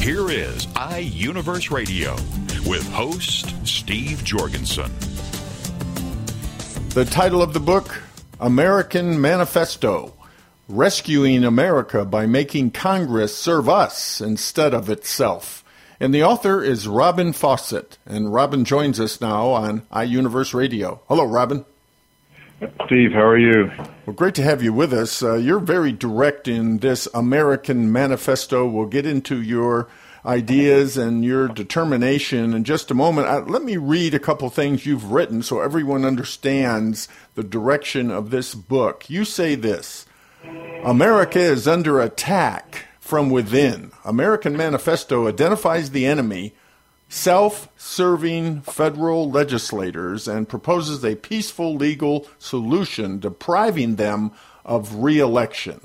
Here is iUniverse Radio with host Steve Jorgensen. The title of the book American Manifesto Rescuing America by Making Congress Serve Us Instead of Itself. And the author is Robin Fawsett. And Robin joins us now on iUniverse Radio. Hello, Robin. Steve, how are you? Well, great to have you with us. Uh, you're very direct in this American Manifesto. We'll get into your ideas and your determination in just a moment. Uh, let me read a couple things you've written so everyone understands the direction of this book. You say this America is under attack from within. American Manifesto identifies the enemy self serving federal legislators and proposes a peaceful legal solution depriving them of re election.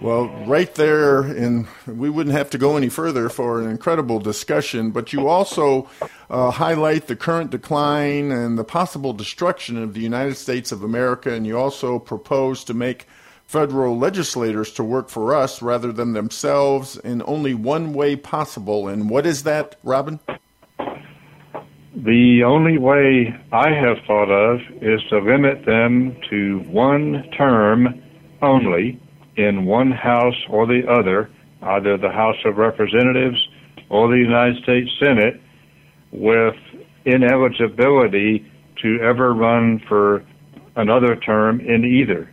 Well, right there, and we wouldn't have to go any further for an incredible discussion, but you also uh, highlight the current decline and the possible destruction of the United States of America, and you also propose to make federal legislators to work for us rather than themselves in only one way possible. And what is that, Robin? The only way I have thought of is to limit them to one term only in one house or the other, either the House of Representatives or the United States Senate, with ineligibility to ever run for another term in either.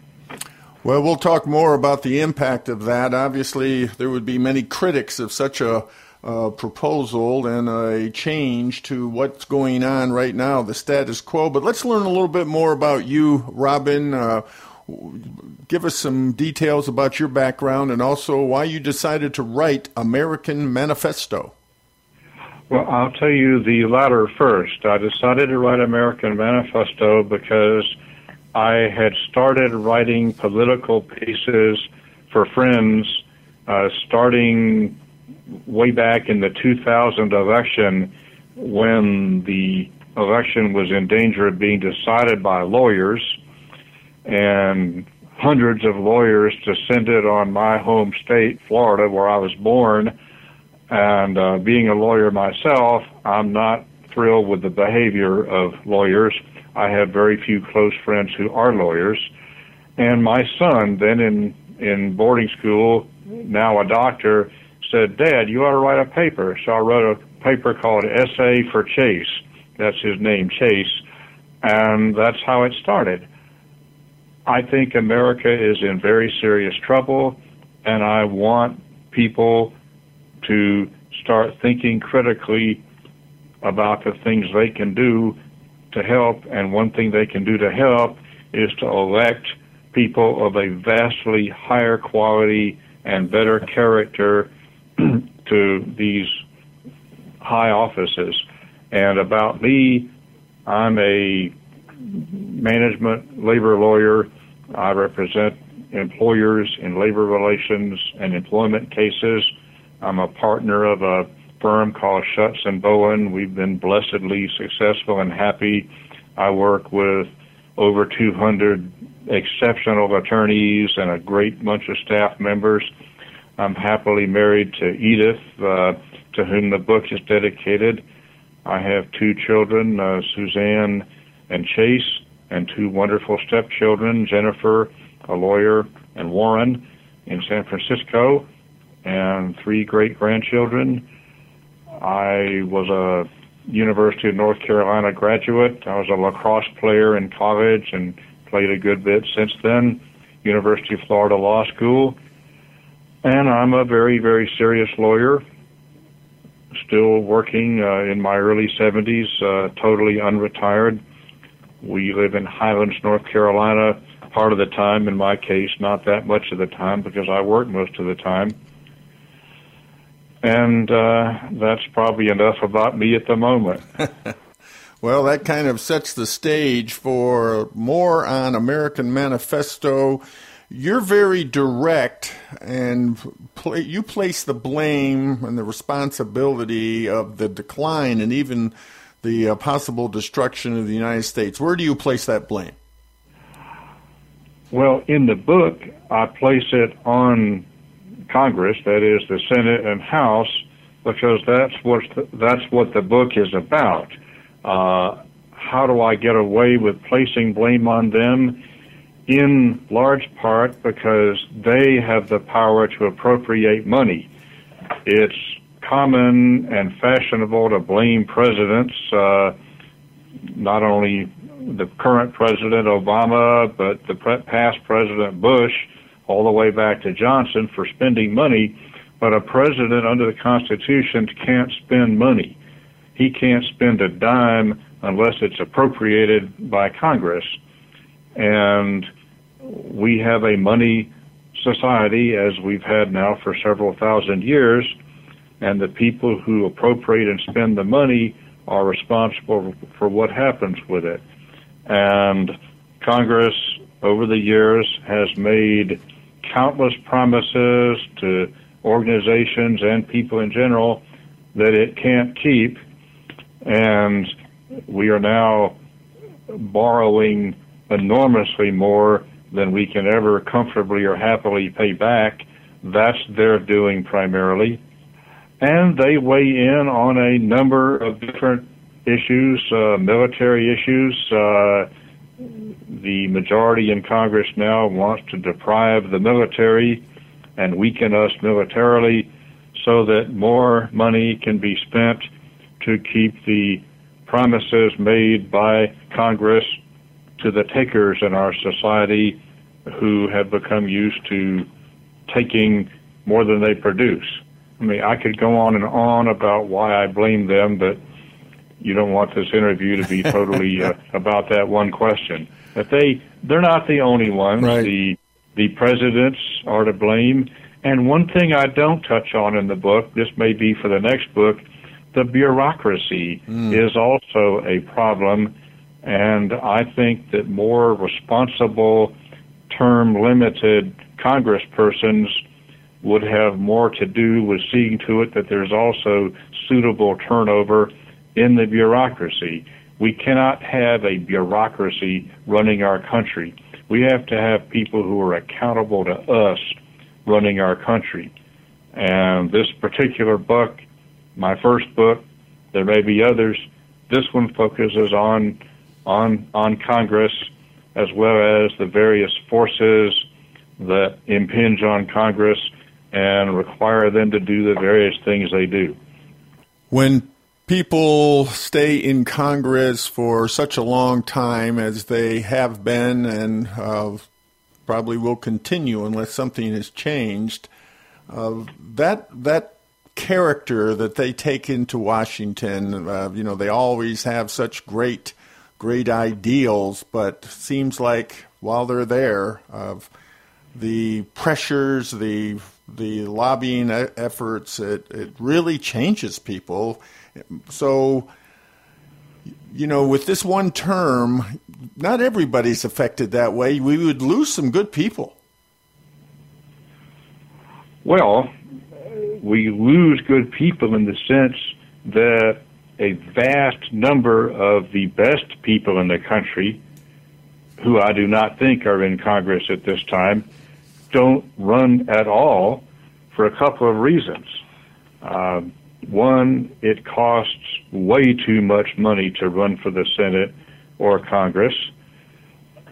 Well, we'll talk more about the impact of that. Obviously, there would be many critics of such a uh, proposal and a change to what's going on right now, the status quo. But let's learn a little bit more about you, Robin. Uh, give us some details about your background and also why you decided to write American Manifesto. Well, I'll tell you the latter first. I decided to write American Manifesto because I had started writing political pieces for friends uh, starting way back in the 2000 election when the election was in danger of being decided by lawyers and hundreds of lawyers descended on my home state, Florida, where I was born. And uh, being a lawyer myself, I'm not thrilled with the behavior of lawyers. I have very few close friends who are lawyers. And my son, then in, in boarding school, now a doctor, said, Dad, you ought to write a paper. So I wrote a paper called Essay for Chase. That's his name, Chase. And that's how it started. I think America is in very serious trouble, and I want people to start thinking critically about the things they can do to help, and one thing they can do to help is to elect people of a vastly higher quality and better character to these high offices. And about me, I'm a management labor lawyer. I represent employers in labor relations and employment cases. I'm a partner of a firm called Shutts and Bowen. We've been blessedly successful and happy. I work with over 200 exceptional attorneys and a great bunch of staff members. I'm happily married to Edith, uh, to whom the book is dedicated. I have two children, uh, Suzanne and Chase, and two wonderful stepchildren, Jennifer, a lawyer, and Warren in San Francisco, and three great grandchildren. I was a University of North Carolina graduate. I was a lacrosse player in college and played a good bit since then. University of Florida Law School. And I'm a very, very serious lawyer still working uh, in my early 70s, uh, totally unretired. We live in Highlands, North Carolina, part of the time. In my case, not that much of the time because I work most of the time. And uh, that's probably enough about me at the moment. well, that kind of sets the stage for more on American Manifesto. You're very direct, and pl- you place the blame and the responsibility of the decline and even the uh, possible destruction of the United States. Where do you place that blame? Well, in the book, I place it on Congress, that is the Senate and House, because that's what the, that's what the book is about. Uh, how do I get away with placing blame on them? In large part because they have the power to appropriate money. It's common and fashionable to blame presidents, uh, not only the current President Obama, but the pre- past President Bush, all the way back to Johnson for spending money. But a president under the Constitution can't spend money. He can't spend a dime unless it's appropriated by Congress. And we have a money society, as we've had now for several thousand years, and the people who appropriate and spend the money are responsible for what happens with it. And Congress, over the years, has made countless promises to organizations and people in general that it can't keep. And we are now borrowing enormously more than we can ever comfortably or happily pay back. That's their doing primarily. And they weigh in on a number of different issues, uh, military issues. Uh, the majority in Congress now wants to deprive the military and weaken us militarily so that more money can be spent to keep the promises made by Congress to the takers in our society who have become used to taking more than they produce. I mean, I could go on and on about why I blame them, but you don't want this interview to be totally uh, about that one question. But they they're not the only ones. Right. The the presidents are to blame. And one thing I don't touch on in the book, this may be for the next book, the bureaucracy mm. is also a problem. And I think that more responsible, term limited congresspersons would have more to do with seeing to it that there's also suitable turnover in the bureaucracy. We cannot have a bureaucracy running our country. We have to have people who are accountable to us running our country. And this particular book, my first book, there may be others. This one focuses on on on Congress as well as the various forces that impinge on Congress and require them to do the various things they do. When people stay in Congress for such a long time as they have been and uh, probably will continue unless something has changed, uh, that that character that they take into Washington, uh, you know, they always have such great great ideals, but seems like while they're there, of the pressures, the the lobbying efforts, it, it really changes people so, you know, with this one term, not everybody's affected that way. We would lose some good people. Well, we lose good people in the sense that a vast number of the best people in the country, who I do not think are in Congress at this time, don't run at all for a couple of reasons. Um, one, it costs way too much money to run for the Senate or Congress.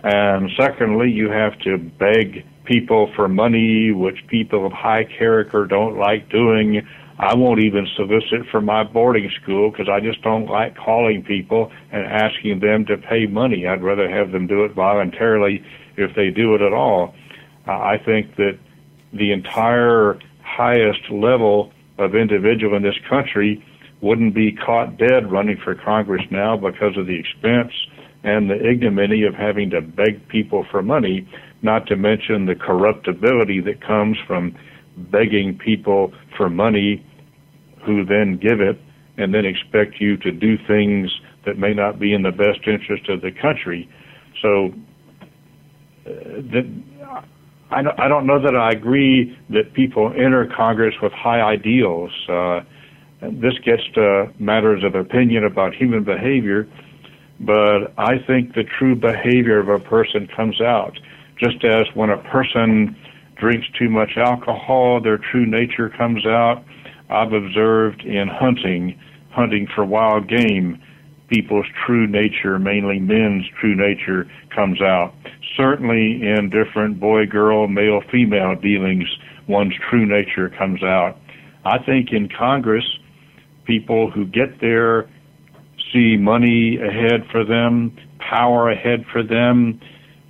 And secondly, you have to beg people for money, which people of high character don't like doing. I won't even solicit for my boarding school because I just don't like calling people and asking them to pay money. I'd rather have them do it voluntarily if they do it at all. Uh, I think that the entire highest level of individual in this country wouldn't be caught dead running for Congress now because of the expense and the ignominy of having to beg people for money, not to mention the corruptibility that comes from begging people for money who then give it and then expect you to do things that may not be in the best interest of the country. So uh, that I don't, I don't know that I agree that people enter Congress with high ideals. Uh, this gets to matters of opinion about human behavior, but I think the true behavior of a person comes out. Just as when a person drinks too much alcohol, their true nature comes out. I've observed in hunting, hunting for wild game, people's true nature, mainly men's true nature, comes out. Certainly in different boy girl, male female dealings, one's true nature comes out. I think in Congress, people who get there see money ahead for them, power ahead for them,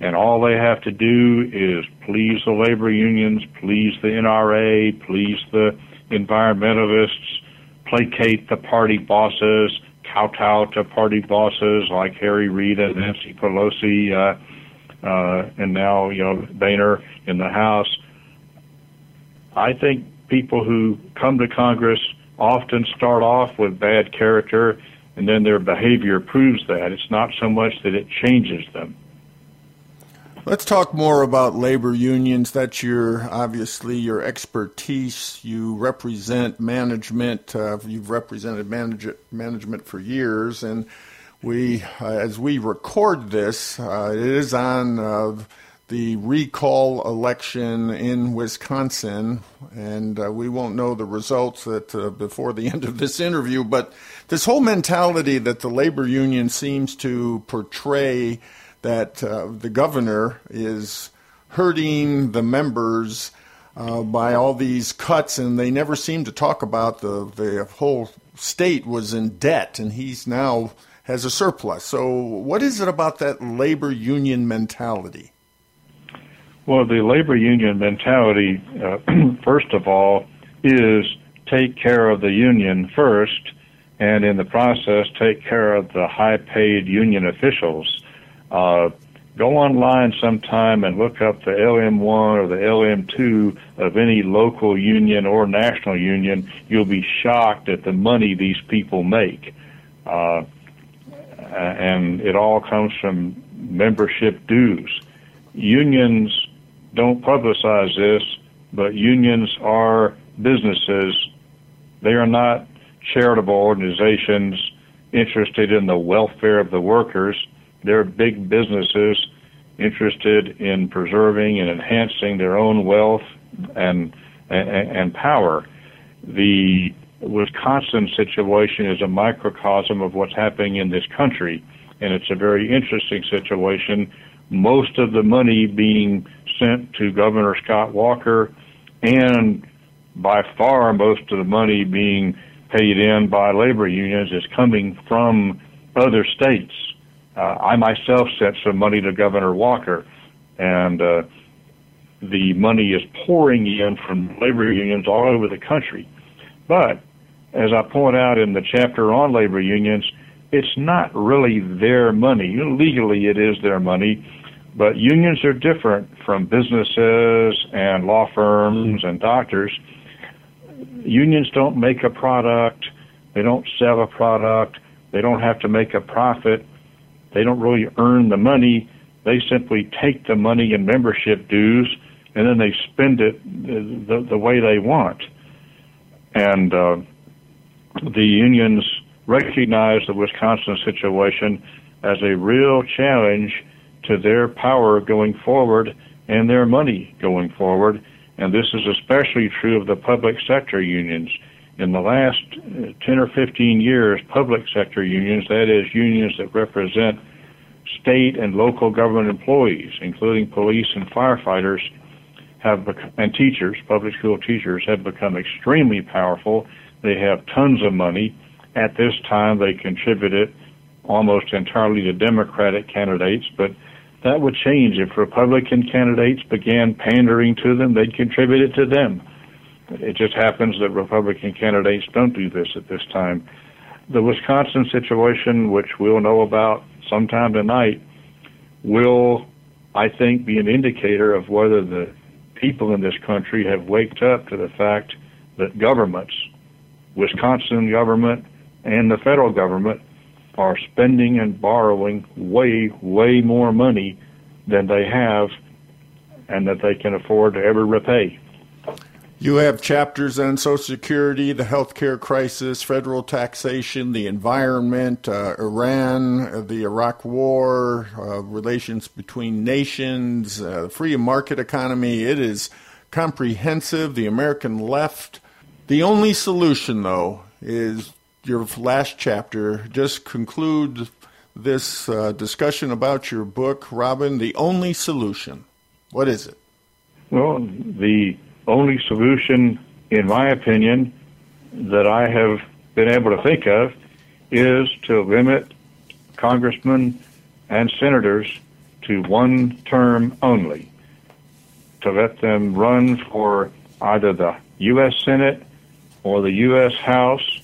and all they have to do is please the labor unions, please the NRA, please the environmentalists, placate the party bosses, kowtow to party bosses like Harry Reid and Nancy Pelosi, uh, uh, and now you know Boehner in the House. I think people who come to Congress often start off with bad character, and then their behavior proves that. It's not so much that it changes them. Let's talk more about labor unions. That's your obviously your expertise. You represent management. Uh, you've represented manage- management for years, and we, uh, as we record this, uh, it is on the recall election in Wisconsin, and uh, we won't know the results that, uh, before the end of this interview. But this whole mentality that the labor union seems to portray that uh, the governor is hurting the members uh, by all these cuts, and they never seem to talk about the the whole state was in debt, and he's now has a surplus. So, what is it about that labor union mentality? Well, the labor union mentality, uh, first of all, is take care of the union first, and in the process, take care of the high paid union officials uh, go online sometime and look up the LM1 or the LM2 of any local union or national union. You'll be shocked at the money these people make. Uh, and it all comes from membership dues. Unions don't publicize this, but unions are businesses. They are not charitable organizations interested in the welfare of the workers they're big businesses interested in preserving and enhancing their own wealth and and, and power. The Wisconsin situation is a microcosm of what's happening in this country, and it's a very interesting situation. Most of the money being sent to Governor Scott Walker, and by far most of the money being paid in by labor unions is coming from other states uh, I myself sent some money to Governor Walker, and uh, the money is pouring in from labor unions all over the country. But as I point out in the chapter on labor unions, it's not really their money. Legally, it is their money, but unions are different from businesses and law firms and doctors. Unions don't make a product, they don't sell a product, they don't have to make a profit. They don't really earn the money. They simply take the money in membership dues and then they spend it the, the way they want. And uh, the unions recognize the Wisconsin situation as a real challenge to their power going forward and their money going forward. And this is especially true of the public sector unions in the last uh, 10 or 15 years, public sector unions, that is, unions that represent state and local government employees, including police and firefighters, have bec- and teachers, public school teachers, have become extremely powerful. They have tons of money. At this time, they contribute it almost entirely to Democratic candidates, but that would change if Republican candidates began pandering to them. They'd contribute it to them. It just happens that Republican candidates don't do this at this time. The Wisconsin situation, which we'll know about sometime tonight, will, I think, be an indicator of whether the people in this country have waked up to the fact that governments Wisconsin government and the federal government are spending and borrowing way, way more money than they have and that they can afford to ever repay. You have chapters on Social Security, the healthcare crisis, federal taxation, the environment, uh, Iran, uh, the Iraq War, uh, relations between nations, uh, free market economy. It is comprehensive. The American left. The only solution, though, is your last chapter. Just conclude this uh, discussion about your book, Robin. The only solution. What is it? Well, the only solution, in my opinion, that I have been able to think of is to limit congressmen and senators to one term only, to let them run for either the U.S. Senate or the U.S. House.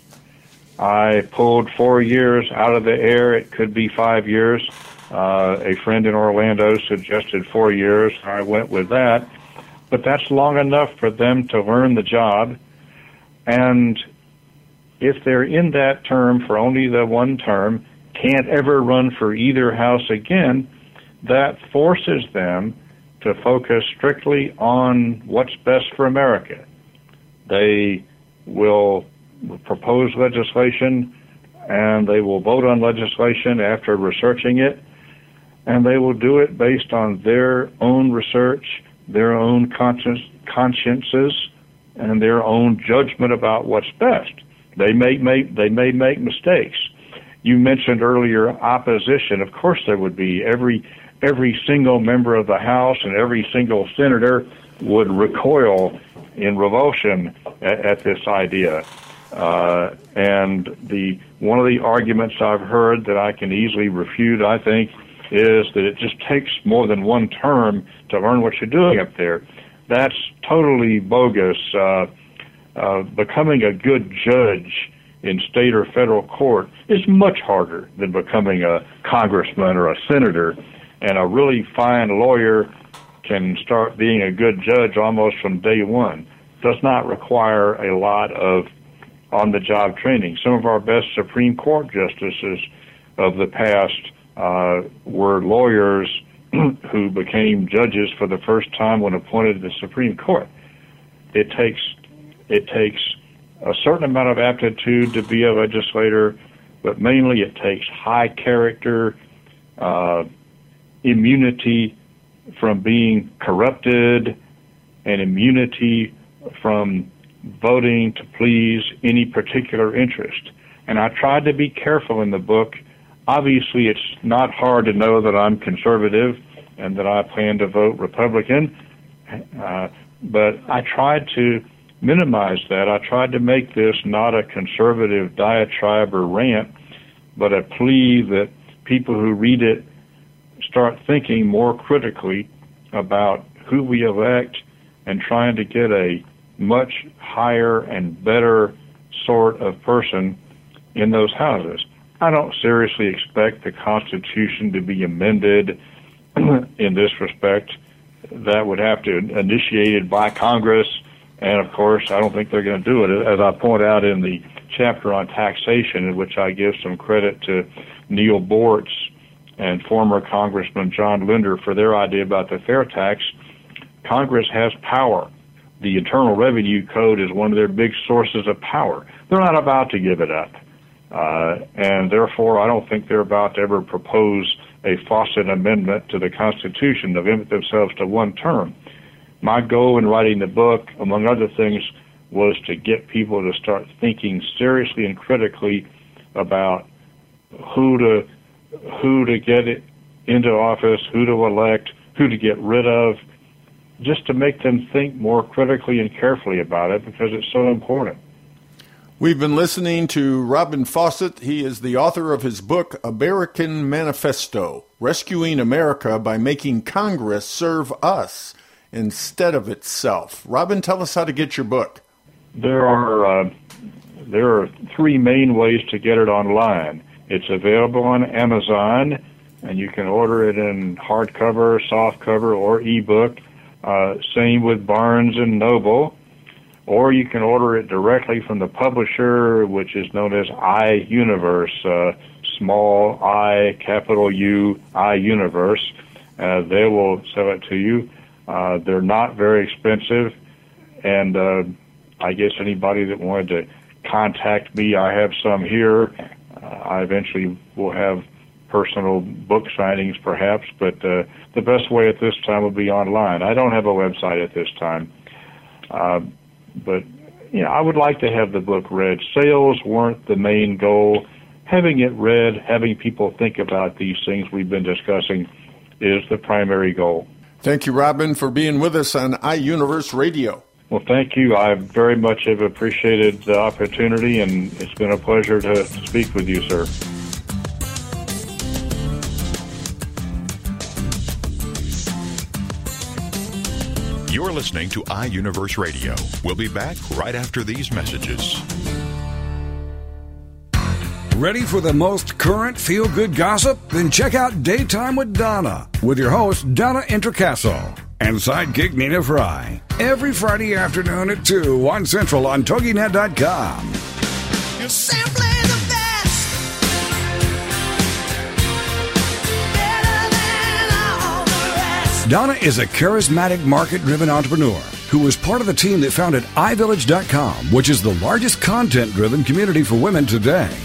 I pulled four years out of the air. It could be five years. Uh, a friend in Orlando suggested four years. I went with that but that's long enough for them to learn the job. And if they're in that term for only the one term, can't ever run for either house again, that forces them to focus strictly on what's best for America. They will propose legislation and they will vote on legislation after researching it, and they will do it based on their own research their own conscience, consciences and their own judgment about what's best. They may make they may make mistakes. You mentioned earlier opposition. Of course, there would be every every single member of the House and every single senator would recoil in revulsion at, at this idea. Uh, and the one of the arguments I've heard that I can easily refute, I think, is that it just takes more than one term to learn what you're doing up there. That's totally bogus. Uh, uh, becoming a good judge in state or federal court is much harder than becoming a congressman or a senator. And a really fine lawyer can start being a good judge almost from day one. Does not require a lot of on the job training. Some of our best Supreme Court justices of the past uh, were lawyers who became judges for the first time when appointed to the Supreme Court. It takes it takes a certain amount of aptitude to be a legislator, but mainly it takes high character, uh, immunity from being corrupted, and immunity from voting to please any particular interest. And I tried to be careful in the book obviously it's not hard to know that I'm conservative and that I plan to vote Republican. Uh, but I tried to minimize that. I tried to make this not a conservative diatribe or rant, but a plea that people who read it start thinking more critically about who we elect and trying to get a much higher and better sort of person in those houses. I don't seriously expect the Constitution to be amended in this respect. That would have to be initiated by Congress, and of course, I don't think they're going to do it. As I point out in the chapter on taxation, in which I give some credit to Neil Boortz and former Congressman John Linder for their idea about the fair tax, Congress has power. The Internal Revenue Code is one of their big sources of power. They're not about to give it up. Uh, and therefore, I don't think they're about to ever propose a Fawsett amendment to the Constitution to limit themselves to one term. My goal in writing the book, among other things, was to get people to start thinking seriously and critically about who to who to get into office, who to elect, who to get rid of, just to make them think more critically and carefully about it because it's so important. We've been listening to Robin Fawsett. He is the author of his book, American Manifesto Rescuing America by Making Congress Serve Us Instead of Itself. Robin, tell us how to get your book. There are, uh, there are three main ways to get it online. It's available on Amazon, and you can order it in hardcover, softcover, or ebook. Uh, same with Barnes and Noble. Or you can order it directly from the publisher, which is known as iUniverse, uh, small I, capital U, iUniverse. Uh, they will sell it to you. Uh, they're not very expensive, and uh, I guess anybody that wanted to contact me, I have some here. Uh, I eventually will have personal book signings, perhaps, but uh, the best way at this time would be online. I don't have a website at this time, uh, but you know, I would like to have the book read. Sales weren't the main goal. Having it read, having people think about these things we've been discussing, is the primary goal. Thank you, Robin, for being with us on iUniverse Radio. Well, thank you. I very much have appreciated the opportunity, and it's been a pleasure to speak with you, sir. You're listening to iUniverse Radio. We'll be back right after these messages. Ready for the most current feel good gossip? Then check out Daytime with Donna with your host, Donna Introcaso, and sidekick Nina Fry. Every Friday afternoon at 2 on Central on TogiNet.com. Donna is a charismatic, market driven entrepreneur who was part of the team that founded iVillage.com, which is the largest content driven community for women today.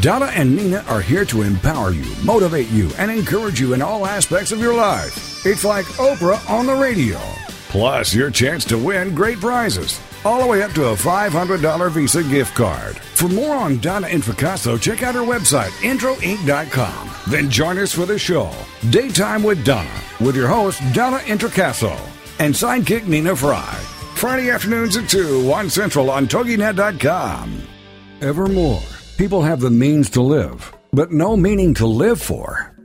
Donna and Nina are here to empower you, motivate you, and encourage you in all aspects of your life. It's like Oprah on the radio. Plus, your chance to win great prizes, all the way up to a $500 Visa gift card. For more on Donna Introcaso, check out her website, introinc.com. Then join us for the show, Daytime with Donna, with your host, Donna Introcaso, and sidekick Nina Fry. Friday afternoons at 2, 1 Central on TogiNet.com. Evermore, people have the means to live, but no meaning to live for.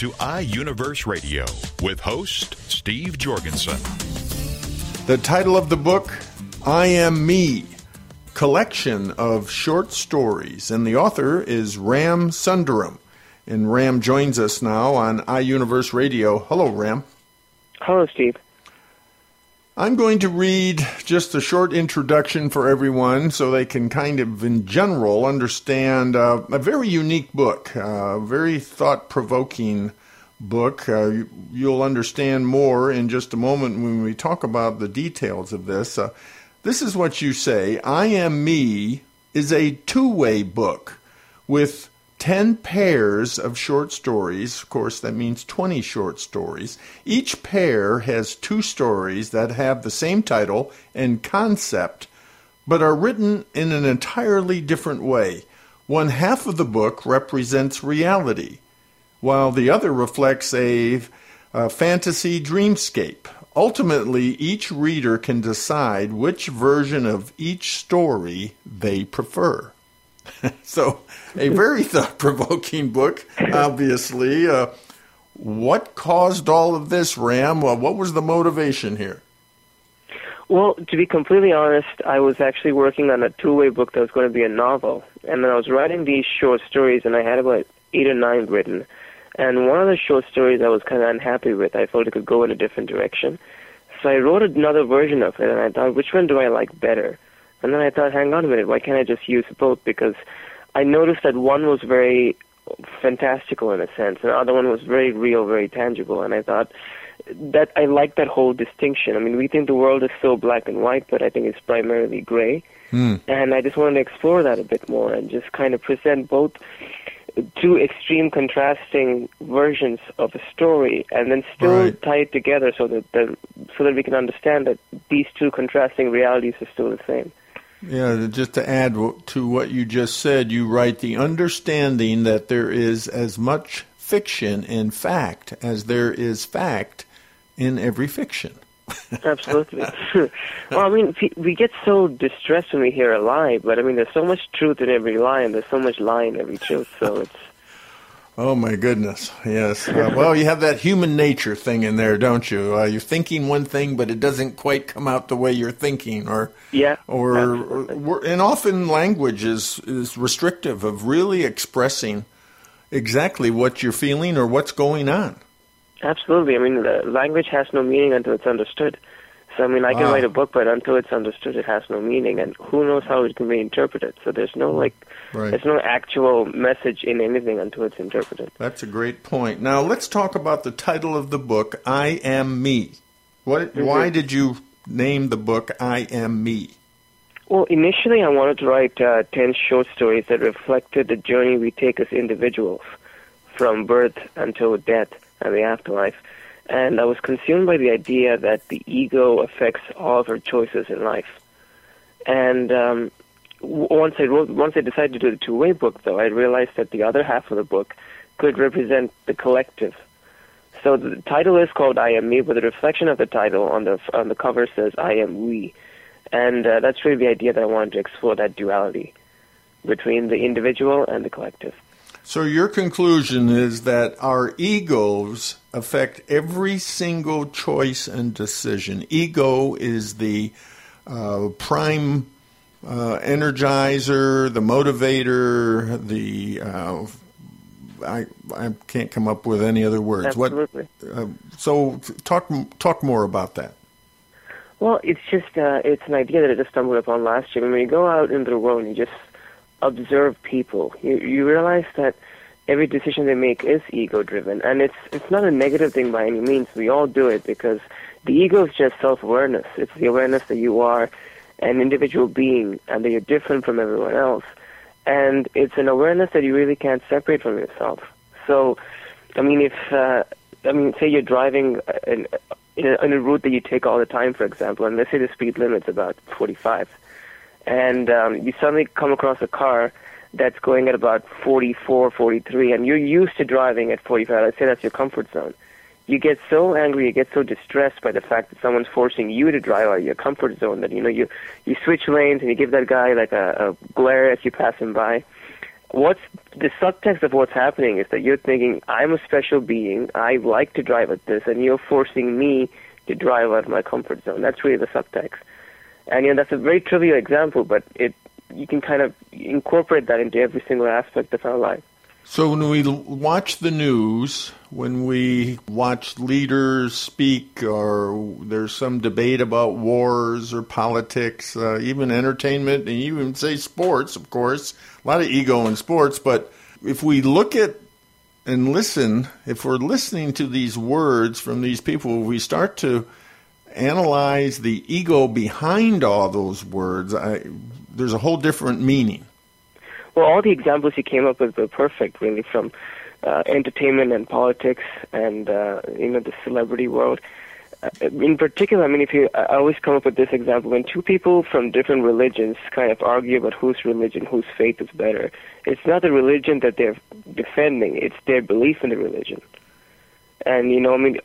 to iUniverse Radio with host Steve Jorgensen. The title of the book, I Am Me, collection of short stories, and the author is Ram Sundaram. And Ram joins us now on iUniverse Radio. Hello, Ram. Hello, Steve. I'm going to read just a short introduction for everyone so they can kind of, in general, understand uh, a very unique book, a very thought provoking book. Uh, you, you'll understand more in just a moment when we talk about the details of this. Uh, this is what you say I Am Me is a two way book with 10 pairs of short stories. Of course, that means 20 short stories. Each pair has two stories that have the same title and concept, but are written in an entirely different way. One half of the book represents reality, while the other reflects a, a fantasy dreamscape. Ultimately, each reader can decide which version of each story they prefer. so, a very thought provoking book, obviously. Uh, what caused all of this, Ram? Well, what was the motivation here? Well, to be completely honest, I was actually working on a two-way book that was going to be a novel, and then I was writing these short stories, and I had about eight or nine written. And one of the short stories I was kind of unhappy with. I felt it could go in a different direction, so I wrote another version of it, and I thought, which one do I like better? And then I thought, hang on a minute, why can't I just use both? Because I noticed that one was very fantastical in a sense, and the other one was very real, very tangible. And I thought, that I like that whole distinction. I mean, we think the world is so black and white, but I think it's primarily gray. Hmm. And I just wanted to explore that a bit more and just kind of present both two extreme contrasting versions of a story and then still Right. tie it together so that the, so that we can understand that these two contrasting realities are still the same. Yeah, just to add to what you just said, you write the understanding that there is as much fiction in fact as there is fact in every fiction. Absolutely. well, I mean, we get so distressed when we hear a lie, but I mean, there's so much truth in every lie, and there's so much lie in every truth. So it's Oh my goodness, yes. Uh, well, you have that human nature thing in there, don't you? Uh, you're thinking one thing, but it doesn't quite come out the way you're thinking, or Yeah, or, or and often language is is restrictive of really expressing exactly what you're feeling or what's going on. absolutely. I mean, the language has no meaning until it's understood. So I mean, I can Wow. write a book, but until it's understood, it has no meaning, and who knows how it can be interpreted. So there's no like, Right. there's no actual message in anything until it's interpreted. That's a great point. Now let's talk about the title of the book, I Am Me. What? Why did you name the book I Am Me? Well, initially, I wanted to write uh, 10 short stories that reflected the journey we take as individuals from birth until death and the afterlife. And I was consumed by the idea that the ego affects all of our choices in life. And um, once I wrote, once I decided to do the two-way book, though, I realized that the other half of the book could represent the collective. So the title is called "I Am Me," but the reflection of the title on the on the cover says "I Am We." And uh, that's really the idea that I wanted to explore that duality between the individual and the collective. So your conclusion is that our egos affect every single choice and decision. Ego is the uh, prime uh, energizer, the motivator, the uh, I I can't come up with any other words. Absolutely. What? Uh, so talk talk more about that. Well, it's just uh, it's an idea that I just stumbled upon last year. When you go out into the world and you just observe people, you you realize that every decision they make is ego driven, and it's it's not a negative thing by any means. We all do it because the ego is just self awareness. It's the awareness that you are an individual being and that you're different from everyone else, and it's an awareness that you really can't separate from yourself. So, I mean, if uh, I mean, say you're driving in, in, a, in a route that you take all the time, for example, and let's say the speed limit's about 45, and um, you suddenly come across a car that's going at about 44, 43, and you're used to driving at 45. Let's say that's your comfort zone. You get so angry, you get so distressed by the fact that someone's forcing you to drive out of your comfort zone that you know you you switch lanes and you give that guy like a, a glare as you pass him by what's the subtext of what's happening is that you're thinking I'm a special being. I like to drive at this, and you're forcing me to drive out of my comfort zone. That's really the subtext. And you know that's a very trivial example, but it you can kind of incorporate that into every single aspect of our life. So when we watch the news, when we watch leaders speak, or there's some debate about wars or politics, uh, even entertainment, and even say sports, of course, a lot of ego in sports. But if we look at and listen, if we're listening to these words from these people, we start to analyze the ego behind all those words. I, there's a whole different meaning. Well, all the examples you came up with were perfect, really, from uh, entertainment and politics and uh, you know the celebrity world. Uh, in particular, I mean, if you, I always come up with this example when two people from different religions kind of argue about whose religion, whose faith is better. It's not the religion that they're defending; it's their belief in the religion. And you know, I mean,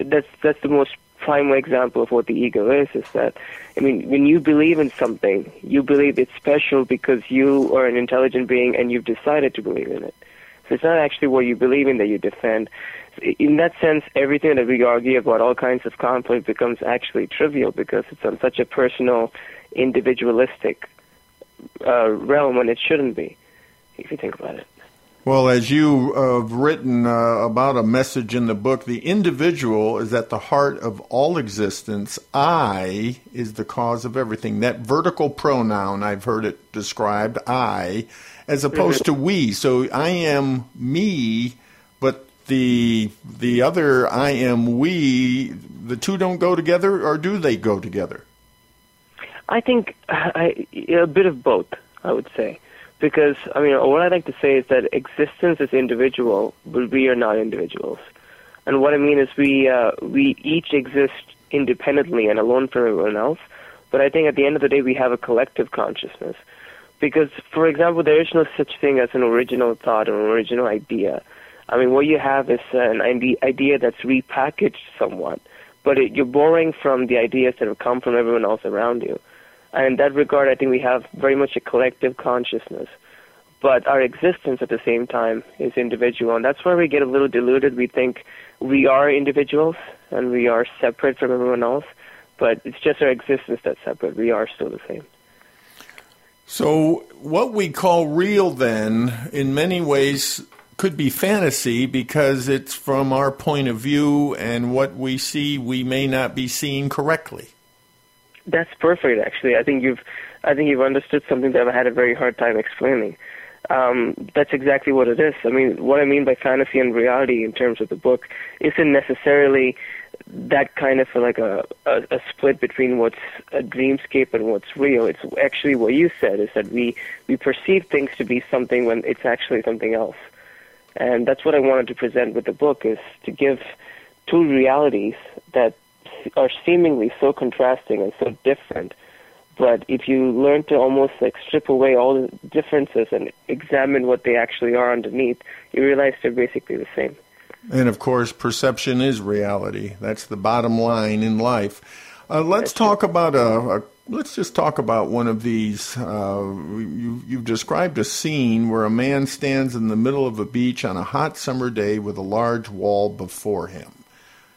that's that's the most primal example of what the ego is. Is that I mean, when you believe in something, you believe it's special because you are an intelligent being and you've decided to believe in it. So it's not actually what you believe in that you defend. In that sense, everything that we argue about, all kinds of conflict, becomes actually trivial because it's on such a personal, individualistic uh, realm when it shouldn't be, if you think about it. Well, as you uh, have written uh, about a message in the book, the individual is at the heart of all existence. I is the cause of everything. That vertical pronoun, I've heard it described, I, as opposed to we. So I am me, but the the other I am we, the two don't go together, or do they go together? I think I, a bit of both, I would say. Because, I mean, what I like to say is that existence is individual, but we are not individuals. And what I mean is we, uh, we each exist independently and alone from everyone else, but I think at the end of the day we have a collective consciousness. Because, for example, there is no such thing as an original thought or an original idea. I mean, what you have is an idea that's repackaged somewhat, but it, you're borrowing from the ideas that have come from everyone else around you. And in that regard, I think we have very much a collective consciousness. But our existence at the same time is individual. And that's where we get a little deluded. We think we are individuals and we are separate from everyone else. But it's just our existence that's separate. We are still the same. So, what we call real, then, in many ways, could be fantasy because it's from our point of view, and what we see, we may not be seeing correctly. That's perfect. Actually, I think you've, I think you've understood something that I had a very hard time explaining. Um, that's exactly what it is. I mean, what I mean by fantasy and reality in terms of the book isn't necessarily that kind of like a, a, a split between what's a dreamscape and what's real. It's actually what you said is that we we perceive things to be something when it's actually something else, and that's what I wanted to present with the book is to give two realities that are seemingly so contrasting and so different. But if you learn to almost like strip away all the differences and examine what they actually are underneath, you realize they're basically the same. And of course, perception is reality. That's the bottom line in life. Uh, let's talk about a, a. Let's just talk about one of these. Uh, you, you've described a scene where a man stands in the middle of a beach on a hot summer day with a large wall before him.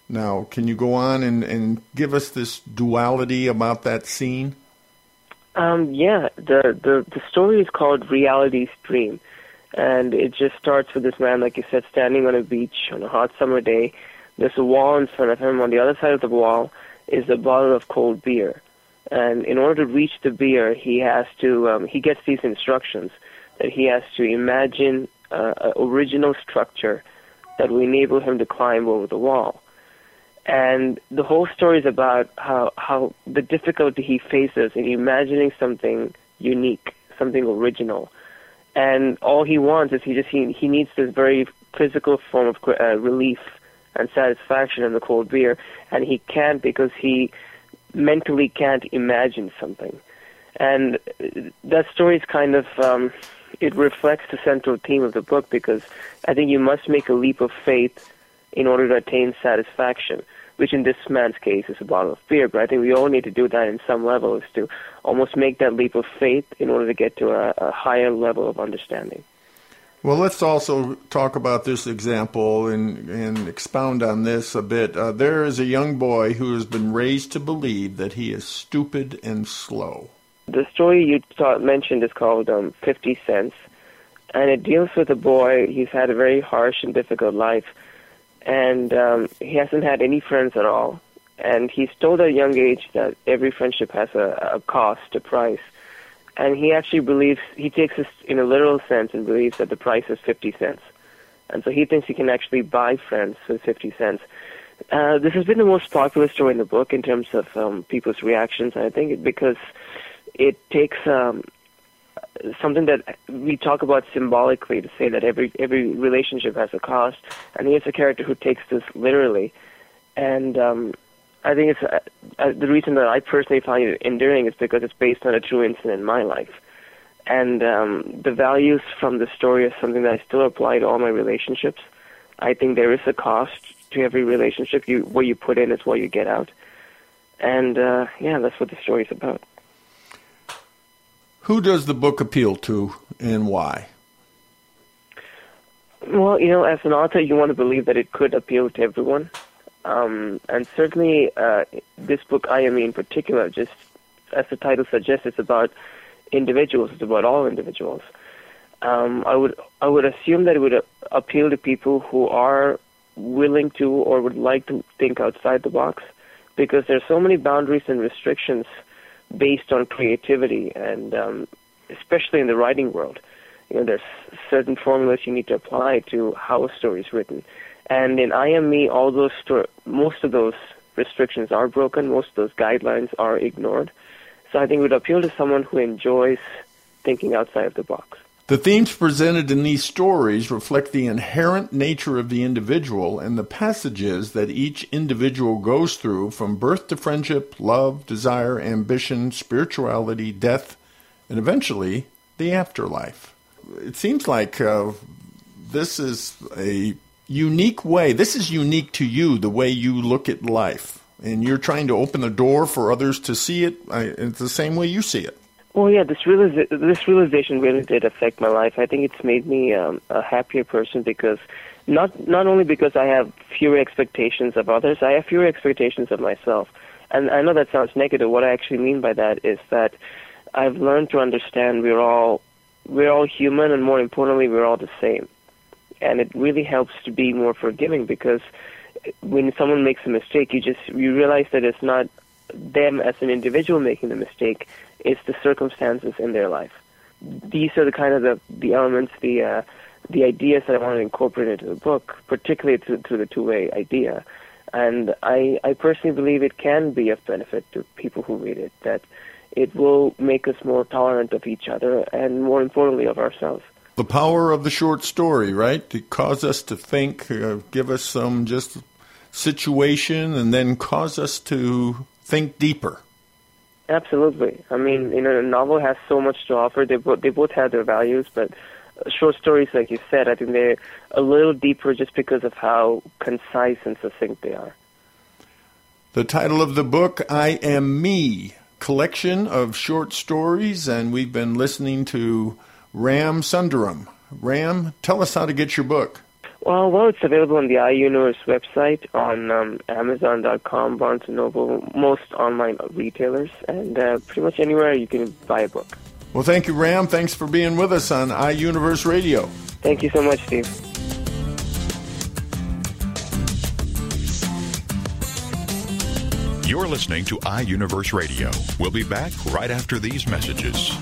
Now, can you go on and, and give us this duality about that scene? Um, yeah, the, the the story is called Reality's Dream, and it just starts with this man, like you said, standing on a beach on a hot summer day. There's a wall in front of him. On the other side of the wall is a bottle of cold beer, and in order to reach the beer, he has to um, he gets these instructions that he has to imagine uh, an original structure that will enable him to climb over the wall and the whole story is about how how the difficulty he faces in imagining something unique, something original, and all he wants is he just he he needs this very physical form of uh, relief and satisfaction in the cold beer, and he can't because he mentally can't imagine something, and that story is kind of um, it reflects the central theme of the book because I think you must make a leap of faith in order to attain satisfaction, which in this man's case is a bottle of beer. But I think we all need to do that in some level, is to almost make that leap of faith in order to get to a, a higher level of understanding. Well, let's also talk about this example and, and expound on this a bit. Uh, there is a young boy who has been raised to believe that he is stupid and slow. The story you thought, mentioned is called um, 50 Cents, and it deals with a boy. He's had a very harsh and difficult life and um, he hasn't had any friends at all. And he's told at a young age that every friendship has a, a cost, a price. And he actually believes, he takes this in a literal sense and believes that the price is 50 cents. And so he thinks he can actually buy friends for 50 cents. Uh, this has been the most popular story in the book in terms of um, people's reactions. I think because it takes um, something that we talk about symbolically to say that every every relationship has a cost, and he is a character who takes this literally, and um, I think it's uh, the reason that I personally find it endearing is because it's based on a true incident in my life, and um, the values from the story is something that I still apply to all my relationships. I think there is a cost to every relationship. You what you put in is what you get out, and uh, yeah, that's what the story is about. Who does the book appeal to and why? Well, you know, as an author, you want to believe that it could appeal to everyone. Um, and certainly, uh, this book, I am in particular, just as the title suggests, it's about individuals. It's about all individuals. Um, I would I would assume that it would appeal to people who are willing to or would like to think outside the box, because there's so many boundaries and restrictions based on creativity, and um, especially in the writing world, you know, there's certain formulas you need to apply to how a story is written, And in I Am Me, all those sto- most of those restrictions are broken. Most of those guidelines are ignored. So I think it would appeal to someone who enjoys thinking outside of the box. The themes presented in these stories reflect the inherent nature of the individual and the passages that each individual goes through from birth to friendship, love, desire, ambition, spirituality, death, and eventually the afterlife. It seems like uh, this is a unique way. This is unique to you, the way you look at life. And you're trying to open the door for others to see it. I, it's the same way you see it. Well, yeah, this realisa- this realization really did affect my life. I think it's made me um, a happier person because not not only because I have fewer expectations of others, I have fewer expectations of myself. And I know that sounds negative. What I actually mean by that is that I've learned to understand we're all we're all human, and more importantly, we're all the same. And it really helps to be more forgiving because when someone makes a mistake, you just you realize that it's not them as an individual making the mistake; it's the circumstances in their life. These are the kind of the the elements, the uh, the ideas that I want to incorporate into the book, particularly through, through the two-way idea. And I, I personally believe it can be of benefit to people who read it. That it will make us more tolerant of each other and, more importantly, of ourselves. The power of the short story, right? To cause us to think, uh, give us some just situation, and then cause us to think deeper. Absolutely. I mean, you know, a novel has so much to offer. They both they both have their values, but uh, short stories, like you said, I think they're a little deeper just because of how concise and succinct they are. The title of the book, I Am Me, collection of short stories, and we've been listening to Ram Sundaram. Ram, tell us how to get your book. Well, well, it's available on the iUniverse website, on um, Amazon.com, Barnes & Noble, most online retailers, and uh, pretty much anywhere you can buy a book. Well, thank you, Ram. Thanks for being with us on iUniverse Radio. Thank you so much, Steve. You're listening to iUniverse Radio. We'll be back right after these messages.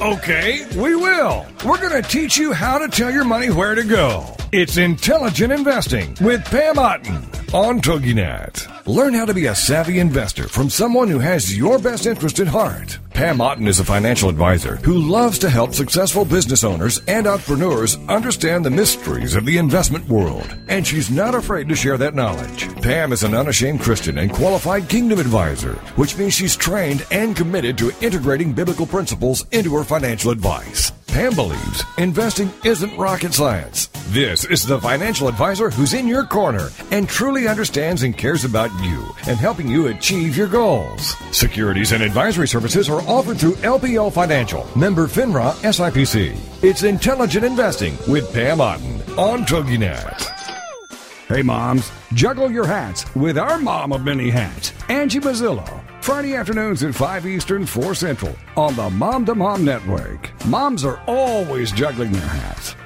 Okay, we will. We're going to teach you how to tell your money where to go. It's Intelligent Investing with Pam Otten on TogiNet. Learn how to be a savvy investor from someone who has your best interest at heart. Pam Otten is a financial advisor who loves to help successful business owners and entrepreneurs understand the mysteries of the investment world, and she's not afraid to share that knowledge. Pam is an unashamed Christian and qualified kingdom advisor, which means she's trained and committed to integrating biblical principles into her financial advice. Pam believes investing isn't rocket science. This is the financial advisor who's in your corner and truly understands and cares about you and helping you achieve your goals. Securities and advisory services are offered through LPL Financial, member FINRA SIPC. It's intelligent investing with Pam Otten on TogiNet. Hey moms, juggle your hats with our mom of many hats, Angie Mazzillo. Friday afternoons at 5 Eastern, 4 Central on the Mom to Mom Network. Moms are always juggling their hats.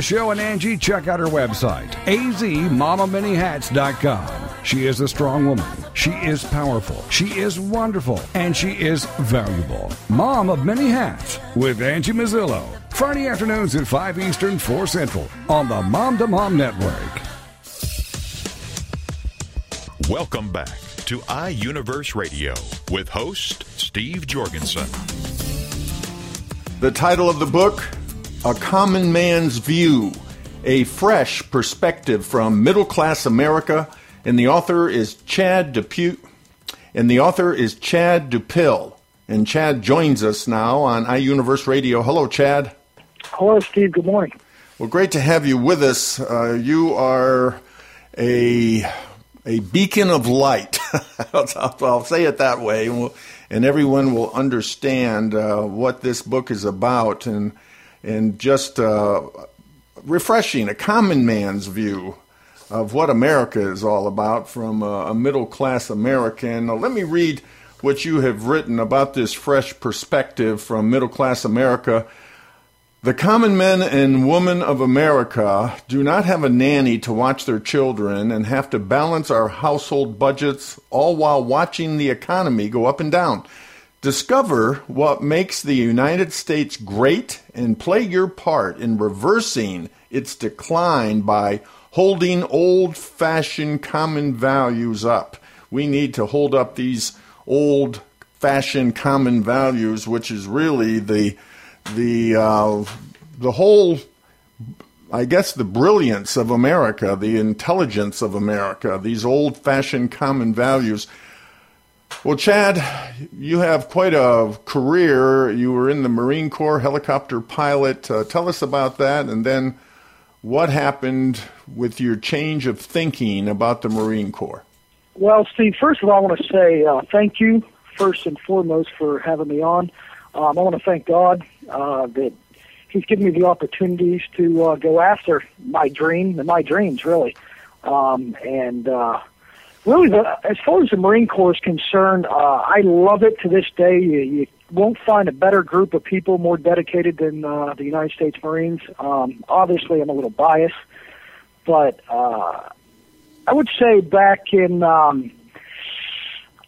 the show and Angie, check out her website, azmamamanyhats.com. She is a strong woman. She is powerful. She is wonderful. And she is valuable. Mom of Many Hats with Angie Mazzillo. Friday afternoons at 5 Eastern, 4 Central on the Mom to Mom Network. Welcome back to iUniverse Radio with host Steve Jorgensen. The title of the book, A Common Man's View, a fresh perspective from middle class America, and the author is Chad Depew, and the author is Chad Dupill. And Chad joins us now on iUniverse Radio. Hello, Chad. Hello, Steve. Good morning. Well, great to have you with us. Uh, you are a a beacon of light. I'll, I'll say it that way, and, we'll, and everyone will understand uh, what this book is about. And and just uh, refreshing, a common man's view of what America is all about from a, middle class American. Now, let me read what you have written about this fresh perspective from middle class America. The common men and women of America do not have a nanny to watch their children and have to balance our household budgets all while watching the economy go up and down. Discover what makes the United States great and play your part in reversing its decline by holding old fashioned common values up. We need to hold up these old fashioned common values, which is really the the uh, the whole I guess the brilliance of America, the intelligence of America, these old fashioned common values. Well, Chad, you have quite a career. You were in the Marine Corps, helicopter pilot. Uh, tell us about that, and then what happened with your change of thinking about the Marine Corps? Well, Steve, first of all, I want to say uh, thank you, first and foremost, for having me on. Um, I want to thank God uh, that He's given me the opportunities to uh, go after my dream and my dreams, really. Um, and uh, really, the, as far as the Marine Corps is concerned, uh, I love it to this day. You, you won't find a better group of people more dedicated than uh, the United States Marines. Um, obviously, I'm a little biased, but uh, I would say back in. Um,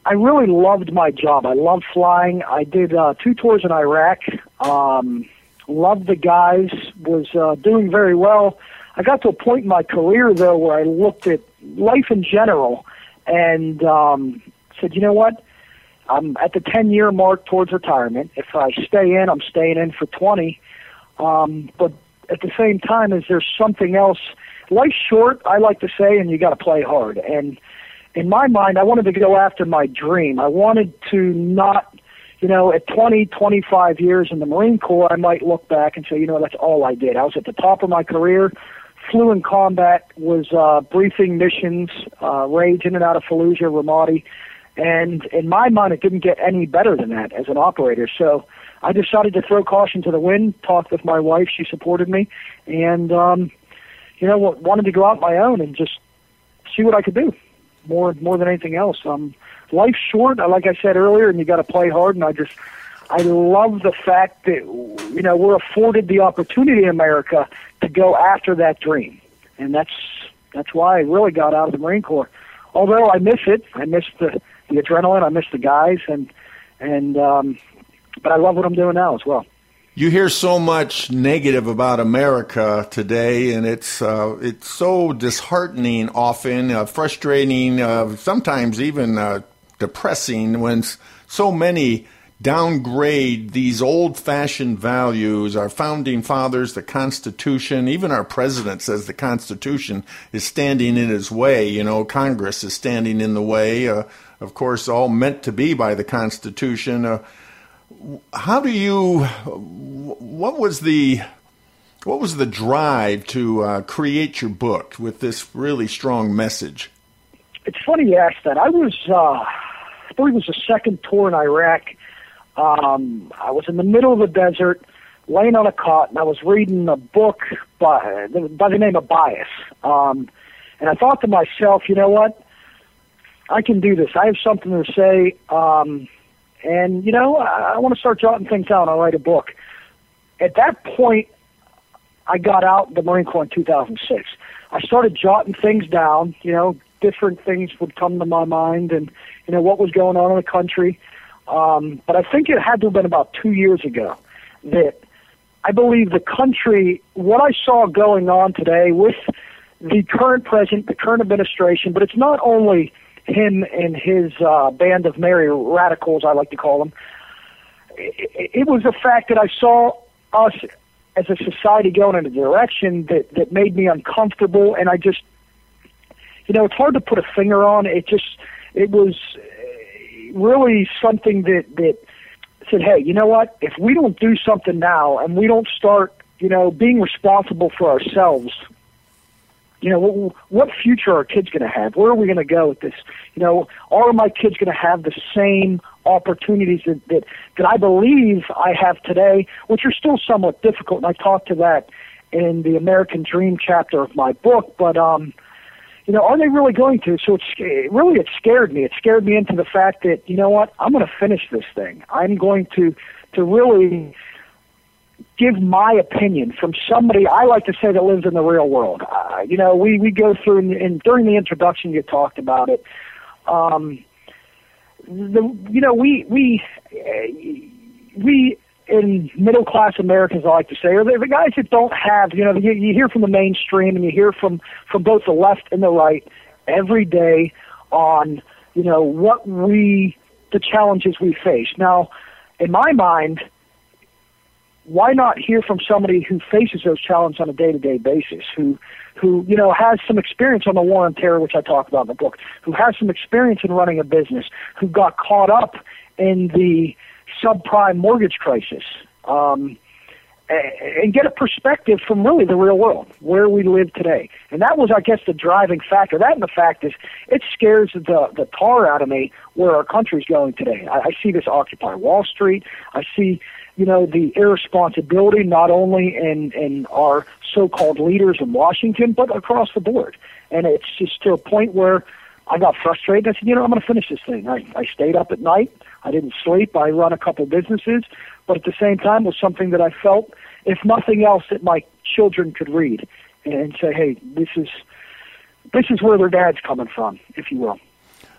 I really loved my job. I loved flying. I did uh, two tours in Iraq. Um, loved the guys. Was uh, doing very well. I got to a point in my career though where I looked at life in general and um, said, you know what? I'm at the 10 year mark towards retirement. If I stay in, I'm staying in for 20. Um, but at the same time, is there something else? Life's short, I like to say, and you got to play hard. And in my mind, I wanted to go after my dream. I wanted to not, you know, at 20, 25 years in the Marine Corps, I might look back and say, you know, that's all I did. I was at the top of my career flew in combat, was uh, briefing missions, uh, raids in and out of Fallujah, Ramadi, and in my mind, it didn't get any better than that as an operator. So I decided to throw caution to the wind. Talked with my wife; she supported me, and um, you know, wanted to go out my own and just see what I could do. More more than anything else, um, life's short. Like I said earlier, and you got to play hard. And I just I love the fact that you know we're afforded the opportunity in America to go after that dream, and that's that's why I really got out of the Marine Corps. Although I miss it, I miss the the adrenaline, I miss the guys, and and um, but I love what I'm doing now as well. You hear so much negative about America today, and it's uh, it's so disheartening, often uh, frustrating, uh, sometimes even uh, depressing when so many downgrade these old fashioned values. Our founding fathers, the Constitution, even our president says the Constitution is standing in his way. You know, Congress is standing in the way. Uh, of course, all meant to be by the Constitution. Uh, how do you? What was the? What was the drive to uh, create your book with this really strong message? It's funny you ask that. I was, uh, I believe it was the second tour in Iraq um, I was in the middle of the desert, laying on a cot, and I was reading a book by, by the name of Bias. Um, and I thought to myself, you know what? I can do this. I have something to say. Um, and, you know, I, I want to start jotting things down. I'll write a book. At that point, I got out the Marine Corps in 2006. I started jotting things down, you know, different things would come to my mind and, you know, what was going on in the country. Um, but I think it had to have been about two years ago that I believe the country, what I saw going on today with the current president, the current administration, but it's not only him and his uh, band of merry radicals, I like to call them. It, it was the fact that I saw us as a society going in a direction that, that made me uncomfortable, and I just, you know, it's hard to put a finger on. It just, it was really something that that said, hey, you know what? If we don't do something now and we don't start, you know, being responsible for ourselves, you know, what, what future are kids going to have? Where are we going to go with this? You know, are my kids going to have the same opportunities that, that that I believe I have today, which are still somewhat difficult? And I talk to that in the American Dream chapter of my book, but um, you know, are they really going to? So it's it really it scared me. It scared me into the fact that you know what, I'm going to finish this thing. I'm going to to really give my opinion from somebody I like to say that lives in the real world. Uh, you know, we we go through and, and during the introduction you talked about it. Um, the you know we we uh, we in middle class Americans, I like to say, are the, the guys that don't have, you know, you, you hear from the mainstream and you hear from from both the left and the right every day on, you know, what we the challenges we face. Now, in my mind, why not hear from somebody who faces those challenges on a day to day basis, who who, you know, has some experience on the war on terror, which I talk about in the book, who has some experience in running a business, who got caught up in the subprime mortgage crisis, um, and get a perspective from really the real world, where we live today. And that was, I guess, the driving factor. That and the fact is, it scares the the tar out of me where our country's going today. I, I see this Occupy Wall Street. I see, you know, the irresponsibility not only in in our so-called leaders in Washington, but across the board. And it's just to a point where I got frustrated. I said, you know, I'm going to finish this thing. I, I stayed up at night. I didn't sleep. I run a couple businesses, but at the same time was something that I felt, if nothing else, that my children could read and say, hey, this is this is where their dad's coming from, if you will.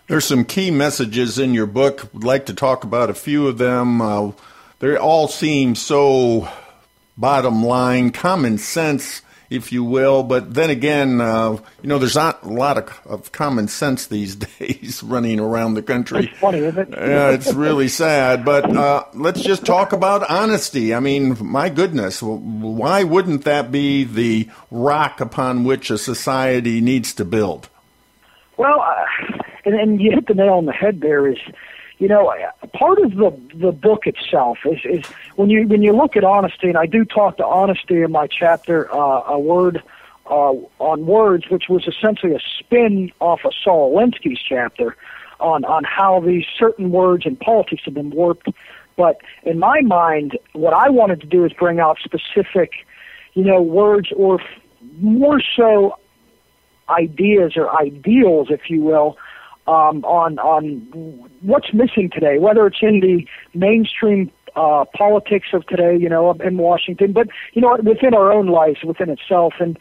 There's some key messages in your book. Would like to talk about a few of them. Uh, they all seem so bottom line, common sense if you will. But then again, uh, you know, there's not a lot of, of, common sense these days running around the country. It's funny, isn't it? yeah, it's really sad. But uh, let's just talk about honesty. I mean, my goodness, why wouldn't that be the rock upon which a society needs to build? Well, uh, and, and you hit the nail on the head there. Is you know, part of the the book itself is is when you when you look at honesty, and I do talk to honesty in my chapter, uh, a word uh, on words, which was essentially a spin off of Saul Alinsky's chapter on on how these certain words in politics have been warped. But in my mind, what I wanted to do is bring out specific, you know, words or f- more so ideas or ideals, if you will, um, on on what's missing today, whether it's in the mainstream uh, politics of today, you know, in Washington, but you know, within our own lives, within itself, and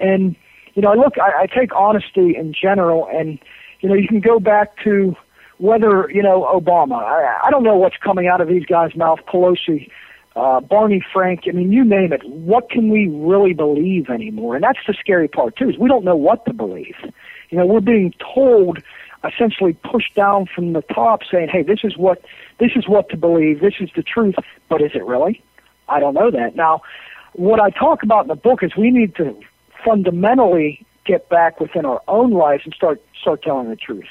and you know, I look, I, I take honesty in general, and you know, you can go back to whether you know Obama. I, I don't know what's coming out of these guys' mouth, Pelosi. Uh, Barney Frank, I mean, you name it. What can we really believe anymore? And that's the scary part too, is we don't know what to believe. You know, we're being told essentially pushed down from the top saying, "Hey, this is what this is what to believe. This is the truth." But is it really? I don't know that. Now, what I talk about in the book is we need to fundamentally get back within our own lives and start start telling the truth.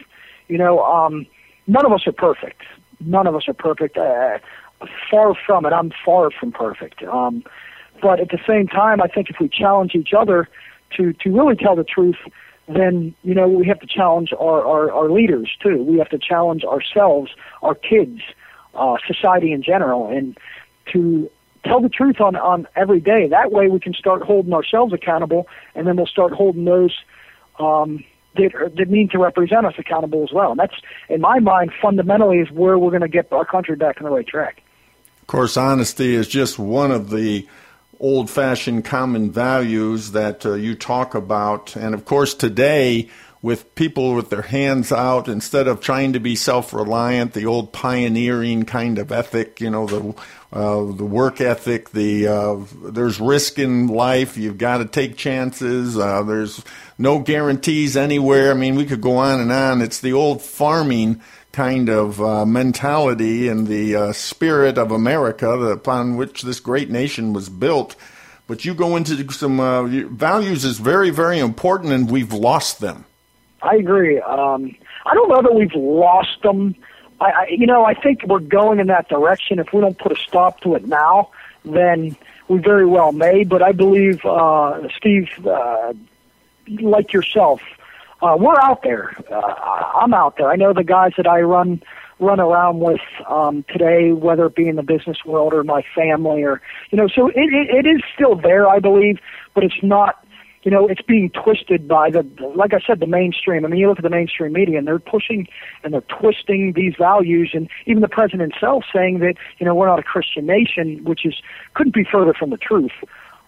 You know, um, none of us are perfect. None of us are perfect. Uh, far from it. I'm far from perfect. Um, but at the same time, I think if we challenge each other to to really tell the truth, then you know we have to challenge our, our, our leaders too. We have to challenge ourselves, our kids, uh, society in general, and to tell the truth on on every day. That way, we can start holding ourselves accountable, and then we'll start holding those um, that that mean to represent us accountable as well. And that's, in my mind, fundamentally is where we're going to get our country back on the right track. Of course, honesty is just one of the old fashioned common values that uh, you talk about. And of course, today, with people with their hands out, instead of trying to be self reliant, the old pioneering kind of ethic, you know, the uh, the work ethic, the uh, there's risk in life. You've got to take chances. Uh, there's no guarantees anywhere. I mean, we could go on and on. It's the old farming kind of uh, mentality and the uh, spirit of America upon which this great nation was built. But you go into some uh, values is very, very important, and we've lost them. I agree. Um, I don't know that we've lost them. I, I, you know, I think we're going in that direction. If we don't put a stop to it now, then we very well may. But I believe, uh, Steve, uh, like yourself, uh, we're out there. Uh, I'm out there. I know the guys that I run run around with um, today, whether it be in the business world or my family, or you know. So it, it, it is still there, I believe, but it's not. You know, it's being twisted by the, like I said, the mainstream. I mean, you look at the mainstream media, and they're pushing and they're twisting these values, and even the president himself saying that you know we're not a Christian nation, which is couldn't be further from the truth.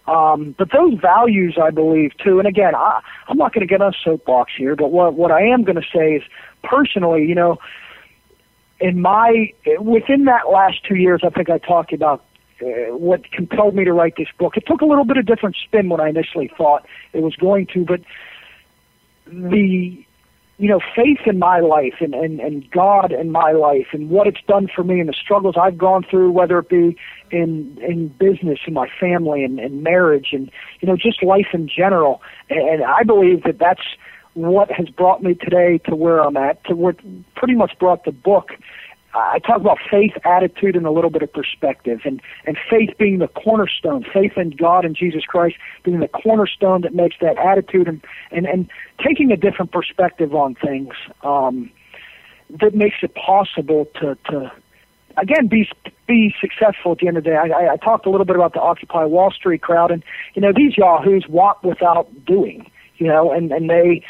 Um, but those values, I believe, too. And again, I, I'm not going to get on a soapbox here, but what what I am going to say is, personally, you know, in my within that last two years, I think I talked about uh, what compelled me to write this book. It took a little bit of different spin when I initially thought it was going to, but the you know faith in my life and, and and God in my life and what it's done for me and the struggles I've gone through, whether it be in in business and my family and, and marriage and you know just life in general. And I believe that that's what has brought me today to where I'm at, to what pretty much brought the book. I talk about faith, attitude, and a little bit of perspective, and and faith being the cornerstone, faith in God and Jesus Christ being the cornerstone that makes that attitude, and and and taking a different perspective on things um, that makes it possible to to again be be successful at the end of the day. I, I talked a little bit about the Occupy Wall Street crowd, and you know these yahoos want without doing, you know, and and they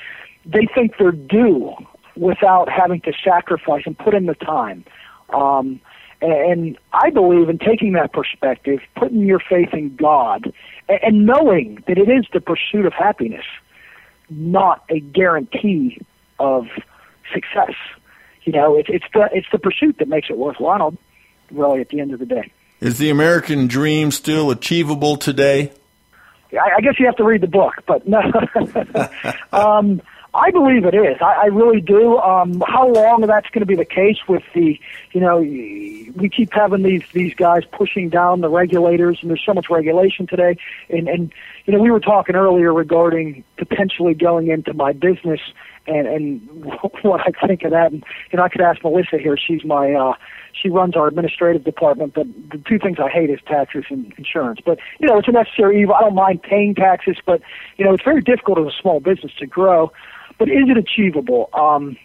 they think they're due without having to sacrifice and put in the time. Um, and I believe in taking that perspective, putting your faith in God, and knowing that it is the pursuit of happiness, not a guarantee of success. You know, it's it's the it's the pursuit that makes it worthwhile. Really, at the end of the day, is the American dream still achievable today? I, I guess you have to read the book, but no. um, I believe it is. I, I really do. Um, how long that's going to be the case with the, you know, we keep having these these guys pushing down the regulators, and there's so much regulation today. And and you know, we were talking earlier regarding potentially going into my business and and what I think of that. And you know, I could ask Melissa here. She's my uh, she runs our administrative department. But the two things I hate is taxes and insurance. But you know, it's a necessary evil. I don't mind paying taxes, but you know, it's very difficult as a small business to grow but is it achievable? Um,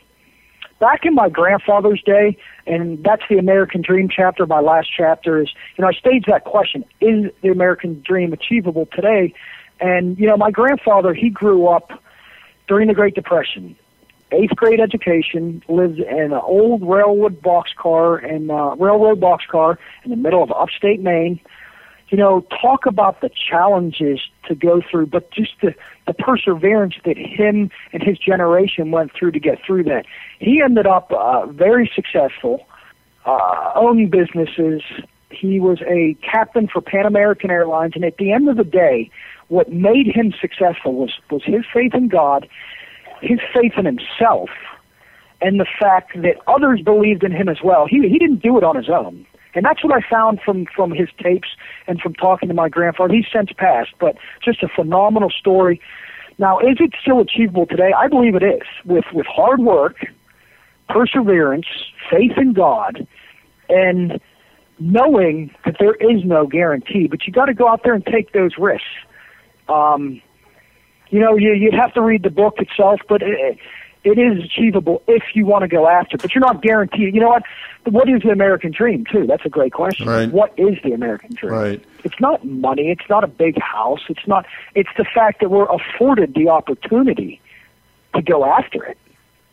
back in my grandfather's day, and that's the American Dream chapter, my last chapter is, you know, I staged that question, is the American Dream achievable today? And, you know, my grandfather, he grew up during the Great Depression, eighth grade education, lived in an old railroad boxcar and uh, railroad boxcar in the middle of upstate Maine you know, talk about the challenges to go through, but just the, the perseverance that him and his generation went through to get through that. He ended up uh, very successful, uh, owning businesses. He was a captain for Pan American Airlines, and at the end of the day, what made him successful was, was his faith in God, his faith in himself, and the fact that others believed in him as well. He, he didn't do it on his own and that's what I found from from his tapes and from talking to my grandfather. He's since passed, but just a phenomenal story. Now, is it still achievable today? I believe it is. With with hard work, perseverance, faith in God, and knowing that there is no guarantee, but you got to go out there and take those risks. Um, you know, you, you'd have to read the book itself, but it, it is achievable if you want to go after it, but you're not guaranteed. You know what? What is the American dream, too? That's a great question. Right. What is the American dream? Right. It's not money. It's not a big house. It's not. It's the fact that we're afforded the opportunity to go after it.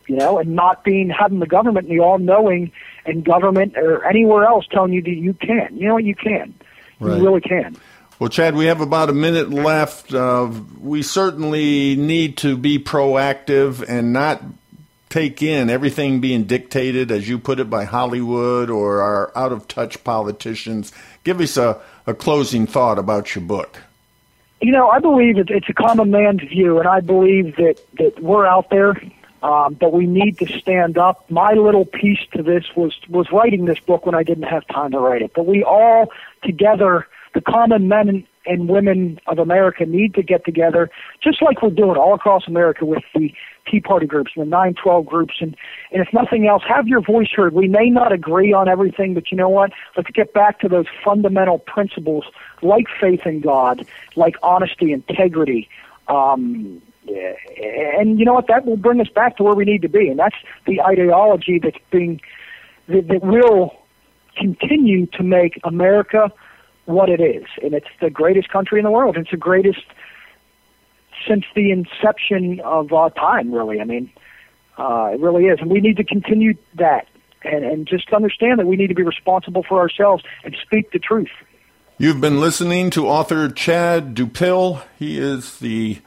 You know, and not being having the government and the all-knowing and government or anywhere else telling you that you can. You know what? You can. Right. You really can. Well, Chad, we have about a minute left. Uh, we certainly need to be proactive and not take in everything being dictated, as you put it, by Hollywood or our out of touch politicians. Give us a, a closing thought about your book. You know, I believe it's a common man's view, and I believe that, that we're out there, um, but we need to stand up. My little piece to this was was writing this book when I didn't have time to write it. But we all together the common men and, women of America need to get together, just like we're doing all across America with the Tea Party groups and the 912 groups. And, and if nothing else, have your voice heard. We may not agree on everything, but you know what? Let's get back to those fundamental principles like faith in God, like honesty, integrity. Um, and you know what? That will bring us back to where we need to be. And that's the ideology that's being that, that will continue to make America what it is. And it's the greatest country in the world. It's the greatest since the inception of uh, time, really. I mean, uh, it really is. And we need to continue that and, and just understand that we need to be responsible for ourselves and speak the truth. You've been listening to author Chad Dupill. He is the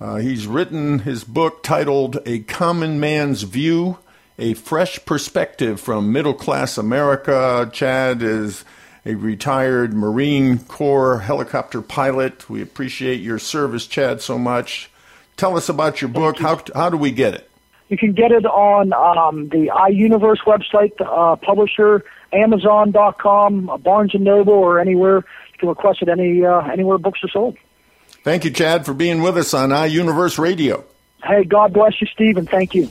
uh, he's written his book titled A Common Man's View, a fresh perspective from middle class America. Chad is a retired Marine Corps helicopter pilot. We appreciate your service, Chad, so much. Tell us about your book. How, how do we get it? You can get it on um, the iUniverse website, uh, publisher, Amazon.com, uh, Barnes and Noble, or anywhere. You can request it any uh, anywhere books are sold. Thank you, Chad, for being with us on iUniverse Radio. Hey, God bless you, Steve, and thank you.